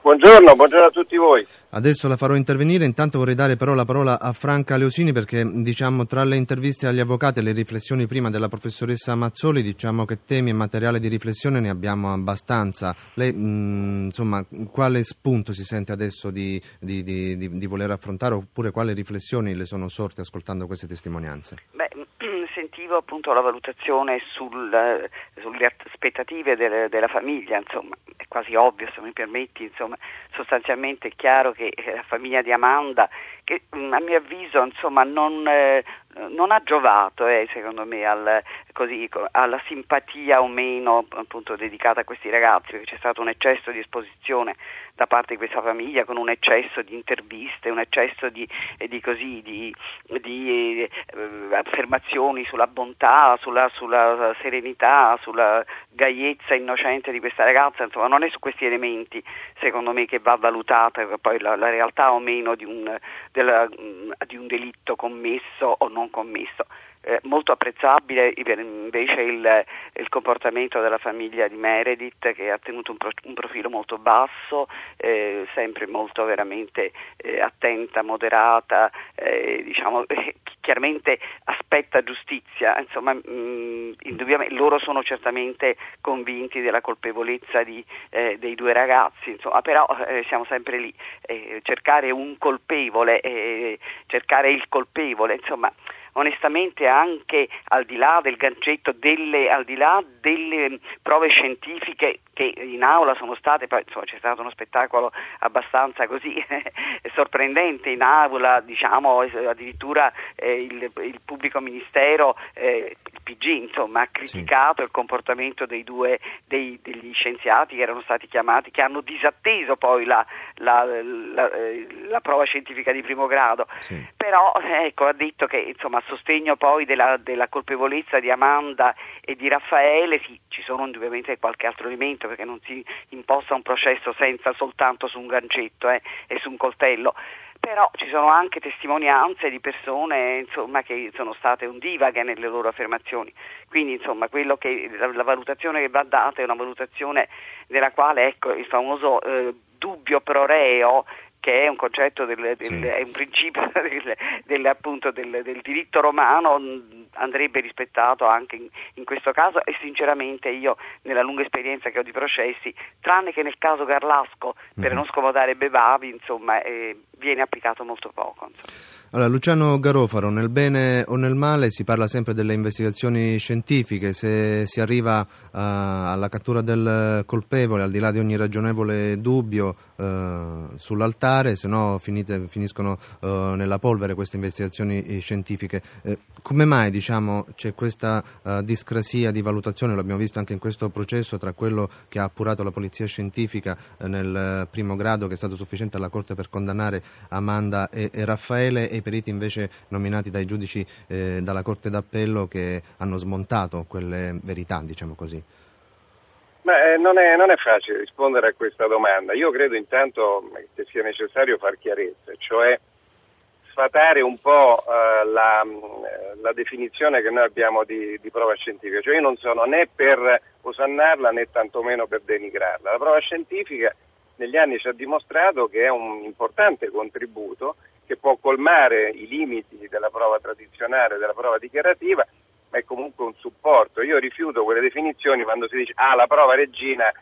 Buongiorno, buongiorno a tutti voi. Adesso la farò intervenire, intanto vorrei dare però la parola a Franca Leosini perché diciamo tra le interviste agli avvocati e le riflessioni prima della professoressa Mazzoli diciamo che temi e materiale di riflessione ne abbiamo abbastanza. Lei mh, insomma quale spunto si sente adesso di, di, di, di, voler affrontare oppure quali riflessioni le sono sorte ascoltando queste testimonianze? Beh, sentivo appunto la valutazione sul, sulle aspettative delle, della famiglia, insomma quasi ovvio se mi permetti, insomma sostanzialmente è chiaro che la famiglia di Amanda, che mm, a mio avviso insomma non, eh, non ha giovato eh, secondo me al, così, alla simpatia o meno appunto dedicata a questi ragazzi, perché c'è stato un eccesso di esposizione da parte di questa famiglia con un eccesso di interviste, un eccesso di, eh, di, così, di, di eh, affermazioni sulla bontà, sulla, sulla, serenità, sulla gaiezza innocente di questa ragazza, insomma non è su questi elementi secondo me che va valutata poi la, la realtà o meno di un, della, di un delitto commesso o non commesso. Eh, molto apprezzabile invece il, il, comportamento della famiglia di Meredith che ha tenuto un, pro, un profilo molto basso, eh, sempre molto veramente eh, attenta, moderata, eh, diciamo, chiaramente aspetta giustizia, insomma mh, mm, loro sono certamente convinti della colpevolezza di, eh, dei due ragazzi, insomma, però eh, siamo sempre lì, cercare un colpevole, cercare il colpevole, insomma onestamente anche al di là del gancetto, delle, al di là delle prove scientifiche che in aula sono state, poi insomma, c'è stato uno spettacolo abbastanza così sorprendente in aula, diciamo addirittura eh, il, il, pubblico ministero, eh, il PG insomma, ha criticato sì. il comportamento dei due dei, degli scienziati che erano stati chiamati, che hanno disatteso poi la, la, la, eh, la prova scientifica di primo grado. Sì. Però ecco, ha detto che insomma, sostegno poi della, della colpevolezza di Amanda e di Raffaele sì, ci sono indubbiamente qualche altro elemento perché non si imposta un processo senza soltanto su un gancetto eh, e su un coltello però ci sono anche testimonianze di persone insomma, che sono state ondivaghe nelle loro affermazioni. Quindi insomma, che, la, la, valutazione che va data è una valutazione nella quale ecco, il famoso eh, dubbio pro reo che è un concetto del, del sì. è un principio del, del, appunto, del, diritto romano andrebbe rispettato anche in, in, questo caso e sinceramente io nella lunga esperienza che ho di processi tranne che nel caso Garlasco per mm-hmm. non scomodare Bevavi insomma eh, viene applicato molto poco insomma. Allora, Luciano Garofaro, nel bene o nel male si parla sempre delle investigazioni scientifiche, se si arriva uh, alla cattura del colpevole al di là di ogni ragionevole dubbio uh, sull'altare, se no finite, finiscono uh, nella polvere queste investigazioni scientifiche. Come mai diciamo, c'è questa discrasia di valutazione, l'abbiamo visto anche in questo processo, tra quello che ha appurato la polizia scientifica nel primo grado, che è stato sufficiente alla Corte per condannare Amanda e, e Raffaele, e periti invece nominati dai giudici eh, dalla Corte d'Appello che hanno smontato quelle verità, diciamo così? Ma, eh, non, è, non, è, facile rispondere a questa domanda. Io credo intanto che sia necessario far chiarezza, cioè sfatare un po' eh, la, la, definizione che noi abbiamo di, di, prova scientifica. Cioè io non sono né per osannarla né tantomeno per denigrarla. La prova scientifica negli anni ci ha dimostrato che è un importante contributo che può colmare i limiti della prova tradizionale, della prova dichiarativa, ma è comunque un supporto. Io rifiuto quelle definizioni quando si dice ah la prova regina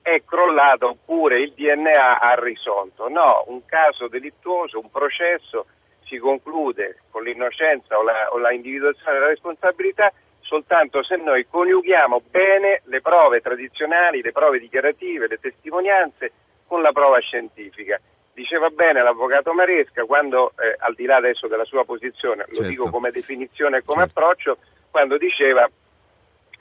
è crollata oppure il DNA ha risolto. No, un caso delittuoso, un processo si conclude con l'innocenza o la, o la individuazione della responsabilità soltanto se noi coniughiamo bene le prove tradizionali, le prove dichiarative, le testimonianze con la prova scientifica. Diceva bene l'avvocato Maresca quando, eh, al di là adesso della sua posizione, lo certo. dico come definizione e come certo. approccio, quando diceva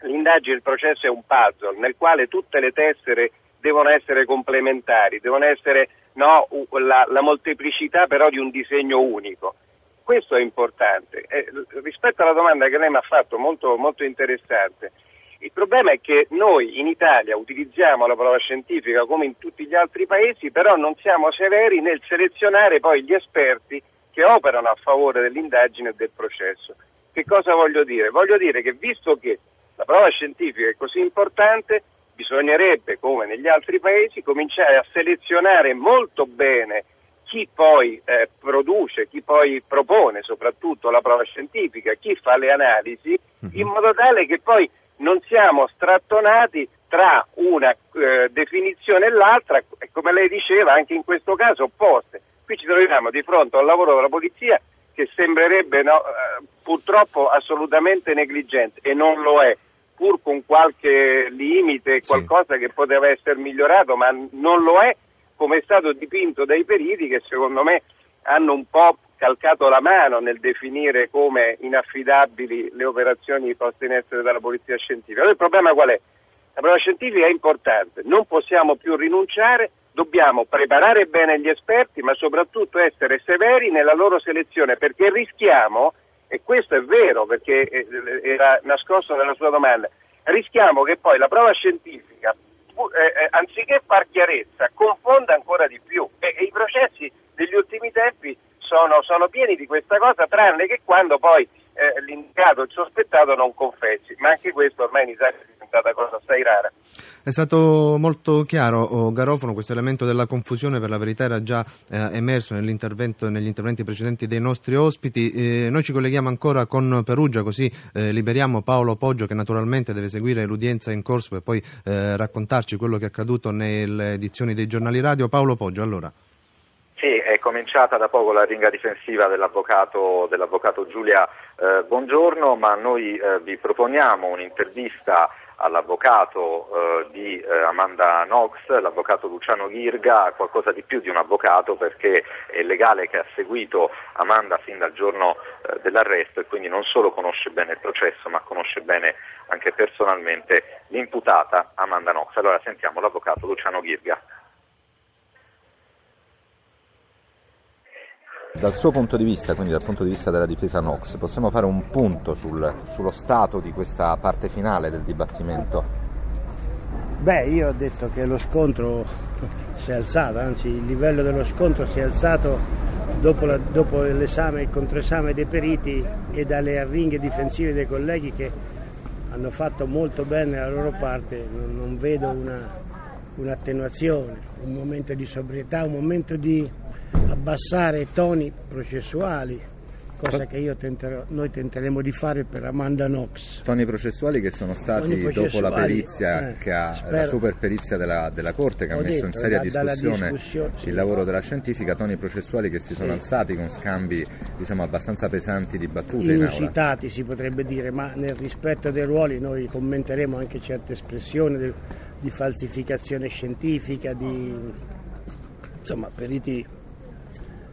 l'indagine, il processo è un puzzle nel quale tutte le tessere devono essere complementari, devono essere no, la, la, molteplicità però di un disegno unico. Questo è importante. Eh, rispetto alla domanda che lei mi ha fatto, molto, molto interessante, il problema è che noi in Italia utilizziamo la prova scientifica come in tutti gli altri paesi, però non siamo severi nel selezionare poi gli esperti che operano a favore dell'indagine e del processo. Che cosa voglio dire? Voglio dire che visto che la prova scientifica è così importante, bisognerebbe, come negli altri paesi, cominciare a selezionare molto bene chi poi eh, produce, chi poi propone soprattutto la prova scientifica, chi fa le analisi, mhm. in modo tale che poi non siamo strattonati tra una eh, definizione e l'altra, e come lei diceva anche in questo caso opposte. Qui ci troviamo di fronte a un lavoro della polizia che sembrerebbe no, eh, purtroppo assolutamente negligente e non lo è, pur con qualche limite, qualcosa sì. che poteva essere migliorato, ma non lo è come è stato dipinto dai periti che secondo me hanno un po' calcato la mano nel definire come inaffidabili le operazioni poste in essere dalla polizia scientifica. Allora il problema qual è? La prova scientifica è importante, non possiamo più rinunciare, dobbiamo preparare bene gli esperti, ma soprattutto essere severi nella loro selezione, perché rischiamo, e questo è vero perché eh, era nascosto nella sua domanda, rischiamo che poi la prova scientifica, eh, eh, anziché far chiarezza, confonda ancora di più e i processi degli ultimi tempi sono, sono pieni di questa cosa, tranne che quando poi eh, l'indicato, il sospettato non confessi, ma anche questo ormai in Italia è diventata cosa assai rara. È stato molto chiaro, oh, Garofono, questo elemento della confusione per la verità era già eh, emerso negli interventi precedenti dei nostri ospiti. Eh, noi ci colleghiamo ancora con Perugia così eh, liberiamo Paolo Poggio che naturalmente deve seguire l'udienza in corso e poi eh, raccontarci quello che è accaduto nelle edizioni dei giornali radio. Paolo Poggio, allora. Cominciata da poco la ringa difensiva dell'avvocato, dell'avvocato Giulia eh, Buongiorno, ma noi eh, vi proponiamo un'intervista all'avvocato eh, di eh, Amanda Knox, l'avvocato Luciano Ghirga, qualcosa di più di un avvocato perché è il legale che ha seguito Amanda fin dal giorno eh, dell'arresto e quindi non solo conosce bene il processo ma conosce bene anche personalmente l'imputata Amanda Knox. Allora sentiamo l'avvocato Luciano Ghirga. Dal suo punto di vista, quindi dal punto di vista della difesa Nox, possiamo fare un punto sul, sullo stato di questa parte finale del dibattimento? Beh, io ho detto che lo scontro si è alzato, anzi il livello dello scontro si è alzato dopo, la, dopo l'esame, il controesame dei periti e dalle arringhe difensive dei colleghi che hanno fatto molto bene la loro parte, non, non vedo una, un'attenuazione, un momento di sobrietà, un momento di abbassare i toni processuali, cosa che tenterò, noi tenteremo di fare per Amanda Knox. Toni processuali che sono stati dopo la perizia, eh, che ha, la super perizia della, della Corte che ha messo detto, in seria da, discussione sì. il lavoro della scientifica, toni processuali che si sono sì. alzati con scambi diciamo, abbastanza pesanti di battute. Inusitati si potrebbe dire, ma nel rispetto dei ruoli noi commenteremo anche certe espressioni di, di falsificazione scientifica, di insomma periti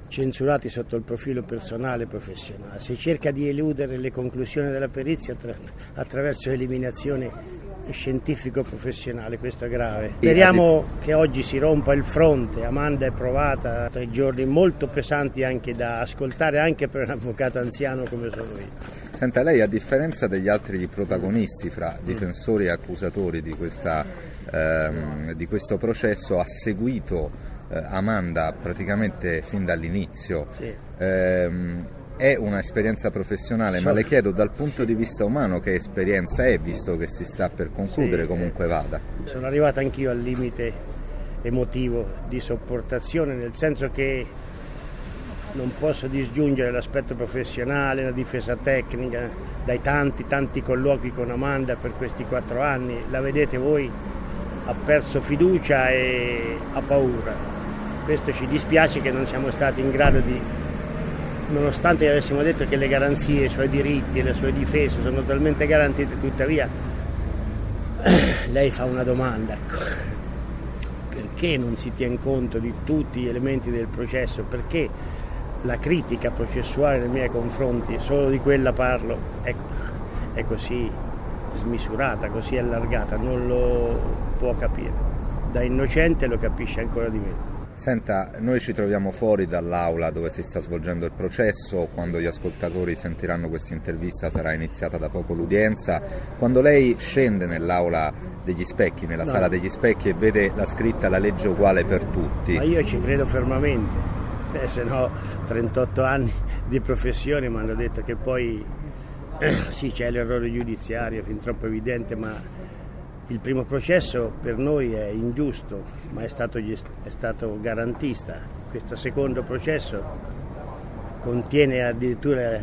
censurati sotto il profilo personale e professionale. Si cerca di eludere le conclusioni della perizia attra- attraverso l'eliminazione scientifico-professionale, questo è grave. Speriamo che oggi si rompa il fronte, Amanda è provata tre giorni molto pesanti anche da ascoltare anche per un avvocato anziano come sono io. Senta, lei a differenza degli altri protagonisti fra difensori e accusatori di, questa, ehm, di questo processo ha seguito Amanda praticamente fin dall'inizio. Sì. Ehm, è un'esperienza professionale, ma le chiedo dal punto sì. di vista umano che esperienza è, visto che si sta per concludere sì, comunque vada. Sono arrivato anch'io al limite emotivo di sopportazione, nel senso che non posso disgiungere l'aspetto professionale, la difesa tecnica, dai tanti, tanti colloqui con Amanda per questi quattro anni, la vedete voi, ha perso fiducia e ha paura questo ci dispiace che non siamo stati in grado di, nonostante avessimo detto che le garanzie, i suoi diritti e le sue difese sono talmente garantite, tuttavia lei fa una domanda, ecco. perché non si tiene conto di tutti gli elementi del processo? Perché la critica processuale nei miei confronti, solo di quella parlo, è, è così smisurata, così allargata, non lo può capire. Da innocente lo capisce ancora di meno. Senta, noi ci troviamo fuori dall'aula dove si sta svolgendo il processo, quando gli ascoltatori sentiranno questa intervista sarà iniziata da poco l'udienza. Quando lei scende nell'aula degli specchi, nella no. sala degli specchi e vede la scritta la legge uguale per tutti. Ma io ci credo fermamente, eh, se no 38 anni di professione mi hanno detto che poi eh, sì c'è l'errore giudiziario, fin troppo evidente, ma il primo processo per noi è ingiusto, ma è stato, è stato garantista. Questo secondo processo contiene addirittura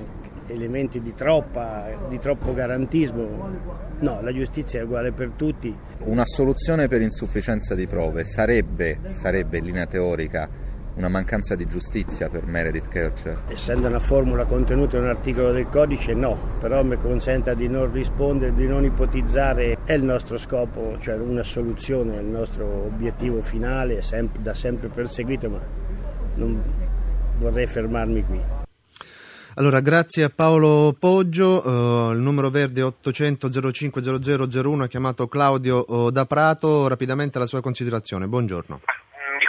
elementi di, troppa, di troppo garantismo. No, la giustizia è uguale per tutti. Una soluzione per insufficienza di prove sarebbe, sarebbe in linea teorica una mancanza di giustizia per Meredith Kircher? Essendo una formula contenuta in un articolo del codice no, però mi consenta di non rispondere, di non ipotizzare, è il nostro scopo, cioè una soluzione, è il nostro obiettivo finale, sempre, da sempre perseguito, ma non vorrei fermarmi qui. Allora, grazie a Paolo Poggio, uh, il numero verde 800 05 0001 ha chiamato Claudio uh, da Prato, rapidamente la sua considerazione, buongiorno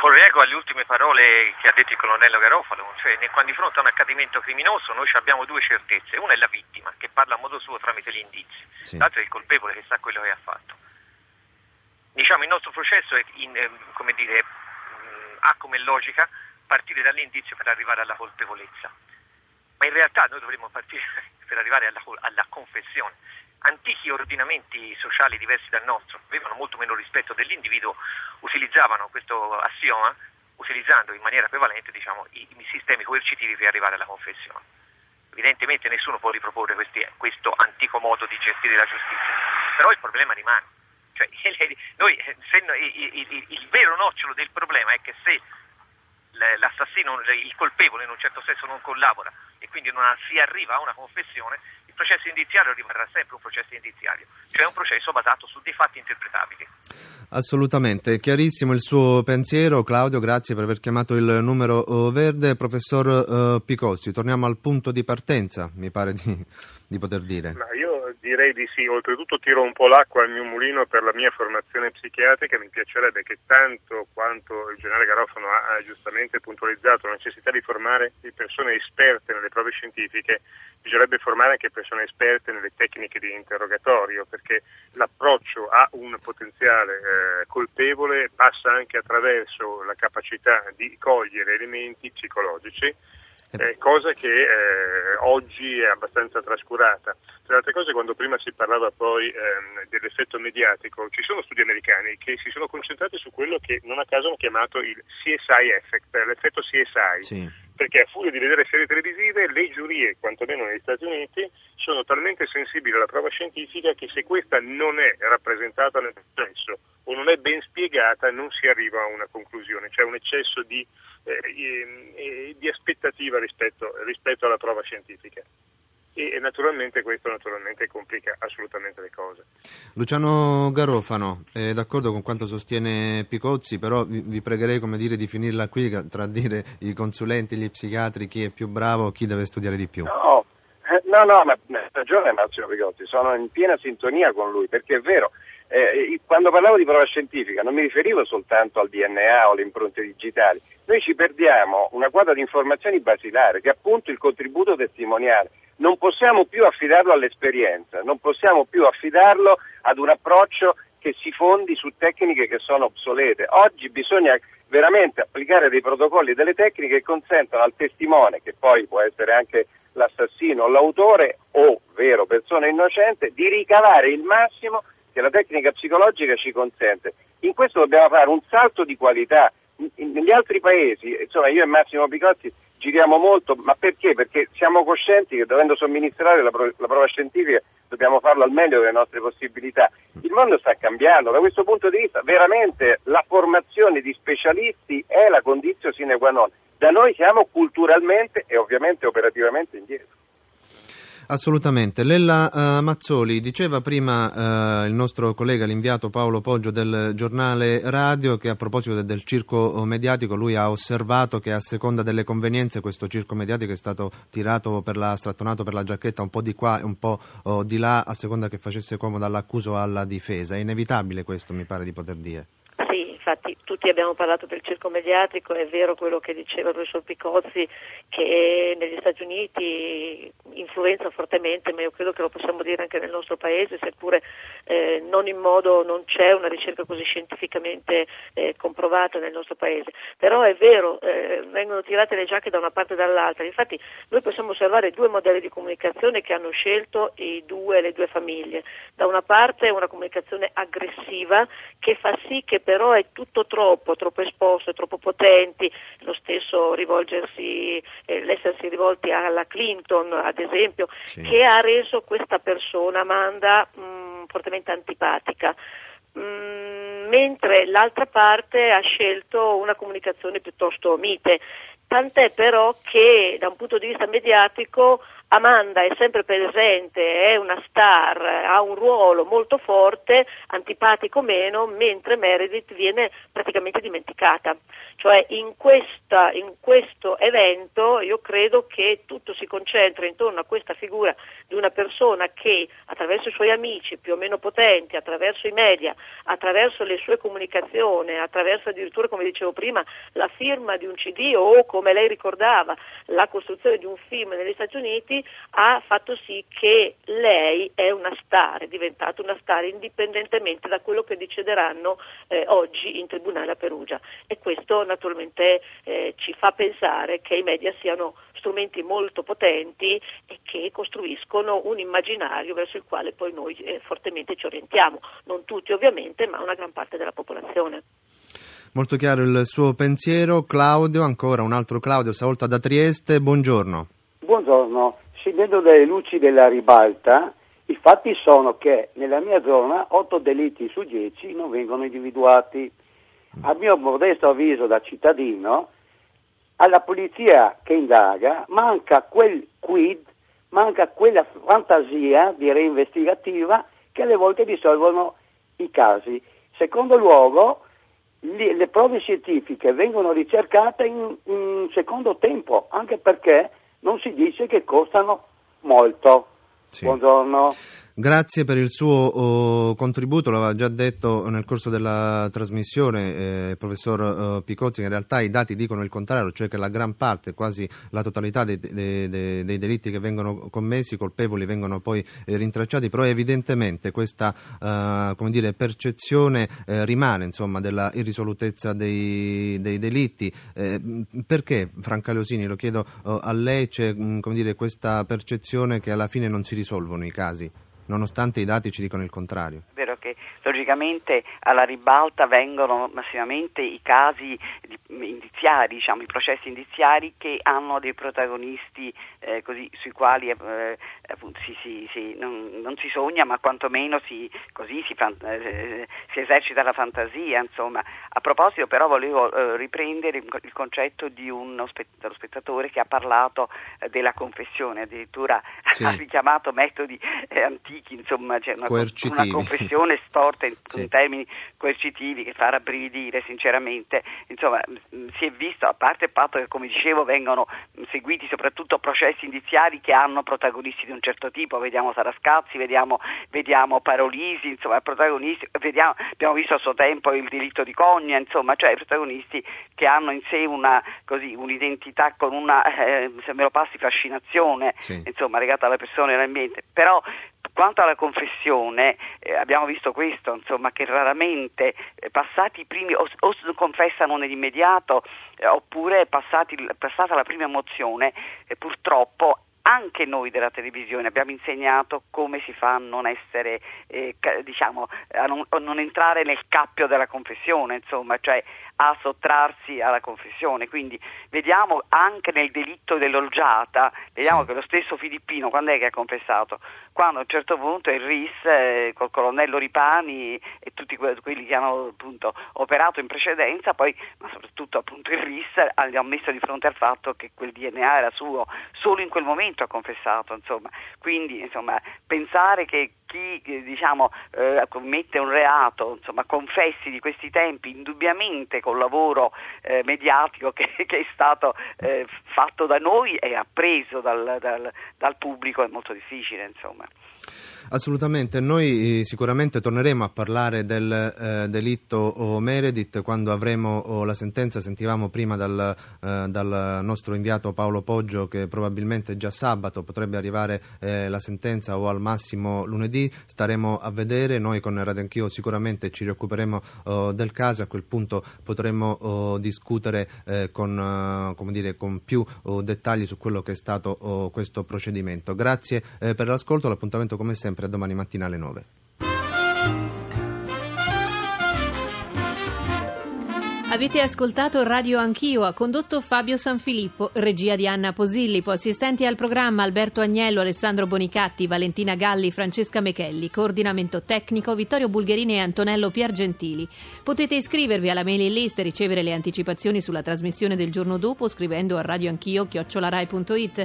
ricollego alle ultime parole che ha detto il colonnello Garofalo, cioè quando di fronte a un accadimento criminoso noi abbiamo due certezze, una è la vittima che parla a modo suo tramite gli indizi, sì. l'altra è il colpevole che sa quello che ha fatto. Diciamo il nostro processo in, eh, come dire, mm, ha come logica partire dall'indizio per arrivare alla colpevolezza, ma in realtà noi dovremmo partire per arrivare alla, alla confessione antichi ordinamenti sociali diversi dal nostro, avevano molto meno rispetto dell'individuo, utilizzavano questo assioma utilizzando in maniera prevalente diciamo, i, i, sistemi coercitivi per arrivare alla confessione. Evidentemente nessuno può riproporre questi, questo antico modo di gestire la giustizia, però il problema rimane. Cioè, noi, se, il, il, il vero nocciolo del problema è che se l'assassino, il colpevole in un certo senso non collabora e quindi non si arriva a una confessione, processo indiziario rimarrà sempre un processo indiziario, cioè un processo basato su dei fatti interpretabili. Assolutamente, chiarissimo il suo pensiero. Claudio, grazie per aver chiamato il numero oh, verde. Professor uh, Picozzi, torniamo al punto di partenza, mi pare di, di poter dire. Ma io direi di sì, oltretutto tiro un po' l'acqua al mio mulino per la mia formazione psichiatrica, mi piacerebbe che tanto quanto il generale Garofano ha, giustamente puntualizzato la necessità di formare persone esperte nelle prove scientifiche, bisognerebbe formare anche persone esperte nelle tecniche di interrogatorio, perché l'approccio a un potenziale eh, colpevole passa anche attraverso la capacità di cogliere elementi psicologici eh, cosa che eh, oggi è abbastanza trascurata. Tra le altre cose, quando prima si parlava poi ehm, dell'effetto mediatico, ci sono studi americani che si sono concentrati su quello che non a caso hanno chiamato il CSI effect, l'effetto CSI. Sì perché a furia di vedere serie televisive le giurie, quantomeno negli Stati Uniti, sono talmente sensibili alla prova scientifica che se questa non è rappresentata nel processo o non è ben spiegata non si arriva a una conclusione, c'è un eccesso di, eh, di aspettativa rispetto, rispetto alla prova scientifica e naturalmente questo naturalmente complica assolutamente le cose. Luciano Garofano, è d'accordo con quanto sostiene Picozzi, però vi, vi pregherei dire, di finirla qui tra dire i consulenti, gli psichiatri, chi è più bravo, chi deve studiare di più. No, eh, no, no ma ha ragione Massimo Picozzi, sono in piena sintonia con lui, perché è vero, eh, quando parlavo di prova scientifica non mi riferivo soltanto al DNA o alle impronte digitali, noi ci perdiamo una quadra di informazioni basilare che è appunto il contributo testimoniale non possiamo più affidarlo all'esperienza, non possiamo più affidarlo ad un approccio che si fondi su tecniche che sono obsolete. Oggi bisogna veramente applicare dei protocolli e delle tecniche che consentano al testimone, che poi può essere anche l'assassino o l'autore o vero persona innocente, di ricavare il massimo che la tecnica psicologica ci consente. In questo dobbiamo fare un salto di qualità. Negli altri paesi, insomma io e Massimo Picozzi giriamo molto, ma perché? Perché siamo coscienti che dovendo somministrare la, pro- la, prova scientifica dobbiamo farlo al meglio delle nostre possibilità. Il mondo sta cambiando, da questo punto di vista veramente la formazione di specialisti è la condizione sine qua non. Da noi siamo culturalmente e ovviamente operativamente indietro. Assolutamente. Lella uh, Mazzoli diceva prima uh, il nostro collega, l'inviato Paolo Poggio del giornale radio, che a proposito del, del, circo mediatico lui ha osservato che a seconda delle convenienze questo circo mediatico è stato tirato per la, strattonato per la giacchetta un po' di qua e un po' oh, di là a seconda che facesse comodo all'accuso o alla difesa. È inevitabile questo, mi pare di poter dire. Tutti abbiamo parlato del circo mediatico, è vero quello che diceva il professor Picozzi che negli Stati Uniti influenza fortemente, ma io credo che lo possiamo dire anche nel nostro paese, seppure eh, non in modo, non c'è una ricerca così scientificamente eh, comprovata nel nostro paese. Però è vero, eh, vengono tirate le giacche da una parte e dall'altra. Infatti noi possiamo osservare due modelli di comunicazione che hanno scelto due, le due famiglie. Da una parte una comunicazione aggressiva che fa sì che però è tutto troppo, troppo esposto, troppo potenti, lo stesso rivolgersi, eh, l'essersi rivolti alla Clinton ad esempio, sì. che ha reso questa persona, Amanda, mh, mm, fortemente antipatica. Mm, mentre l'altra parte ha scelto una comunicazione piuttosto mite, tant'è però che da un punto di vista mediatico Amanda è sempre presente, è una star, ha un ruolo molto forte, antipatico meno, mentre Meredith viene praticamente dimenticata. Cioè in, questa, in questo evento io credo che tutto si concentra intorno a questa figura di una persona che attraverso i suoi amici più o meno potenti, attraverso i media, attraverso le sue comunicazioni, attraverso addirittura, come dicevo prima, la firma di un CD o, come lei ricordava, la costruzione di un film negli Stati Uniti, ha fatto sì che lei è una star, è diventata una star indipendentemente da quello che decideranno eh, oggi in tribunale a Perugia e questo naturalmente eh, ci fa pensare che i media siano strumenti molto potenti e che costruiscono un immaginario verso il quale poi noi eh, fortemente ci orientiamo, non tutti ovviamente, ma una gran parte della popolazione. Molto chiaro il suo pensiero. Claudio, ancora un altro Claudio, stavolta da Trieste, buongiorno. Buongiorno, scendendo dalle luci della ribalta, i fatti sono che nella mia zona 8 delitti su 10 non vengono individuati. A mio modesto avviso da cittadino, alla polizia che indaga manca quel quid, manca quella fantasia, direi investigativa, che alle volte risolvono i casi. Secondo luogo, le prove scientifiche vengono ricercate in, in secondo tempo, anche perché non si dice che costano molto. Sì. Buongiorno. Grazie per il suo oh, contributo, l'aveva già detto nel corso della trasmissione eh, professor eh, Picozzi, in realtà i dati dicono il contrario, cioè che la gran parte, quasi la totalità dei, dei, dei, dei delitti che vengono commessi, i colpevoli vengono poi eh, rintracciati, però evidentemente questa eh, dire, percezione eh, rimane insomma, della irrisolutezza dei, delitti. Eh, perché, Franca Leosini, lo chiedo a lei, c'è mh, dire, questa percezione che alla fine non si risolvono i casi? Nonostante i dati ci dicono il contrario. Vero che logicamente alla ribalta vengono massimamente i casi indiziari, diciamo, i processi indiziari che hanno dei protagonisti eh, così, sui quali eh, appunto, si, si, si, non, non, si sogna, ma quantomeno si, così eh, si, esercita la fantasia. Insomma. A proposito, però, volevo eh, riprendere il concetto di uno dello spettatore che ha parlato eh, della confessione, addirittura sì. ha richiamato metodi eh, antichi, insomma, c'è una, una confessione storta in, sì. in, termini coercitivi che fa rabbrividire, sinceramente. Insomma, si è visto, a parte il fatto che, come dicevo, vengono seguiti soprattutto processi indiziari che hanno protagonisti di un certo tipo, vediamo Sarascazzi, vediamo, vediamo Parolisi, insomma, protagonisti, vediamo, abbiamo visto a suo tempo il delitto di Cogna, insomma, cioè protagonisti che hanno in sé una, così, un'identità con una, eh, se me lo passi, fascinazione, sì. insomma, legata alle persone e all'ambiente. Però quanto alla confessione, eh, abbiamo visto questo, insomma, che raramente eh, passati i primi, o, o confessano nell'immediato, eh, oppure passati, passata la prima emozione, eh, purtroppo anche noi della televisione abbiamo insegnato come si fa a non essere, eh, diciamo, a non, a non, entrare nel cappio della confessione, insomma, cioè a sottrarsi alla confessione. Quindi vediamo anche nel delitto dell'olgiata, vediamo sì. che lo stesso Filippino, quando è che ha confessato? Quando a un certo punto il RIS, eh, col colonnello Ripani e tutti quelli che hanno appunto operato in precedenza, poi, ma soprattutto appunto il RIS, li hanno messo di fronte al fatto che quel DNA era suo, solo in quel momento ha confessato, insomma. Quindi, insomma, pensare che chi diciamo, eh, commette un reato, insomma, confessi di questi tempi, indubbiamente col lavoro eh, mediatico che, che, è stato eh, fatto da noi e appreso dal, dal, dal pubblico, è molto difficile. Insomma. Assolutamente, noi eh, sicuramente torneremo a parlare del eh, delitto Meredith quando avremo oh, la sentenza, sentivamo prima dal, eh, dal, nostro inviato Paolo Poggio che probabilmente già sabato potrebbe arrivare eh, la sentenza o al massimo lunedì, staremo a vedere, noi con Radio Anch'io sicuramente ci rioccuperemo oh, del caso, a quel punto potremo oh, discutere eh, con, dire, con, più dettagli su quello che è stato questo procedimento. Grazie eh, per l'ascolto, l'appuntamento come sempre sempre a domani mattina alle 9. Avete ascoltato Radio Anch'io, ha condotto Fabio Sanfilippo, regia di Anna Posillipo, assistenti al programma Alberto Agnello, Alessandro Bonicatti, Valentina Galli, Francesca Mechelli, coordinamento tecnico Vittorio Bulgherini e Antonello Piergentili. Potete iscrivervi alla mailing list e ricevere le anticipazioni sulla trasmissione del giorno dopo scrivendo a radioanchio chiocciolarai.it.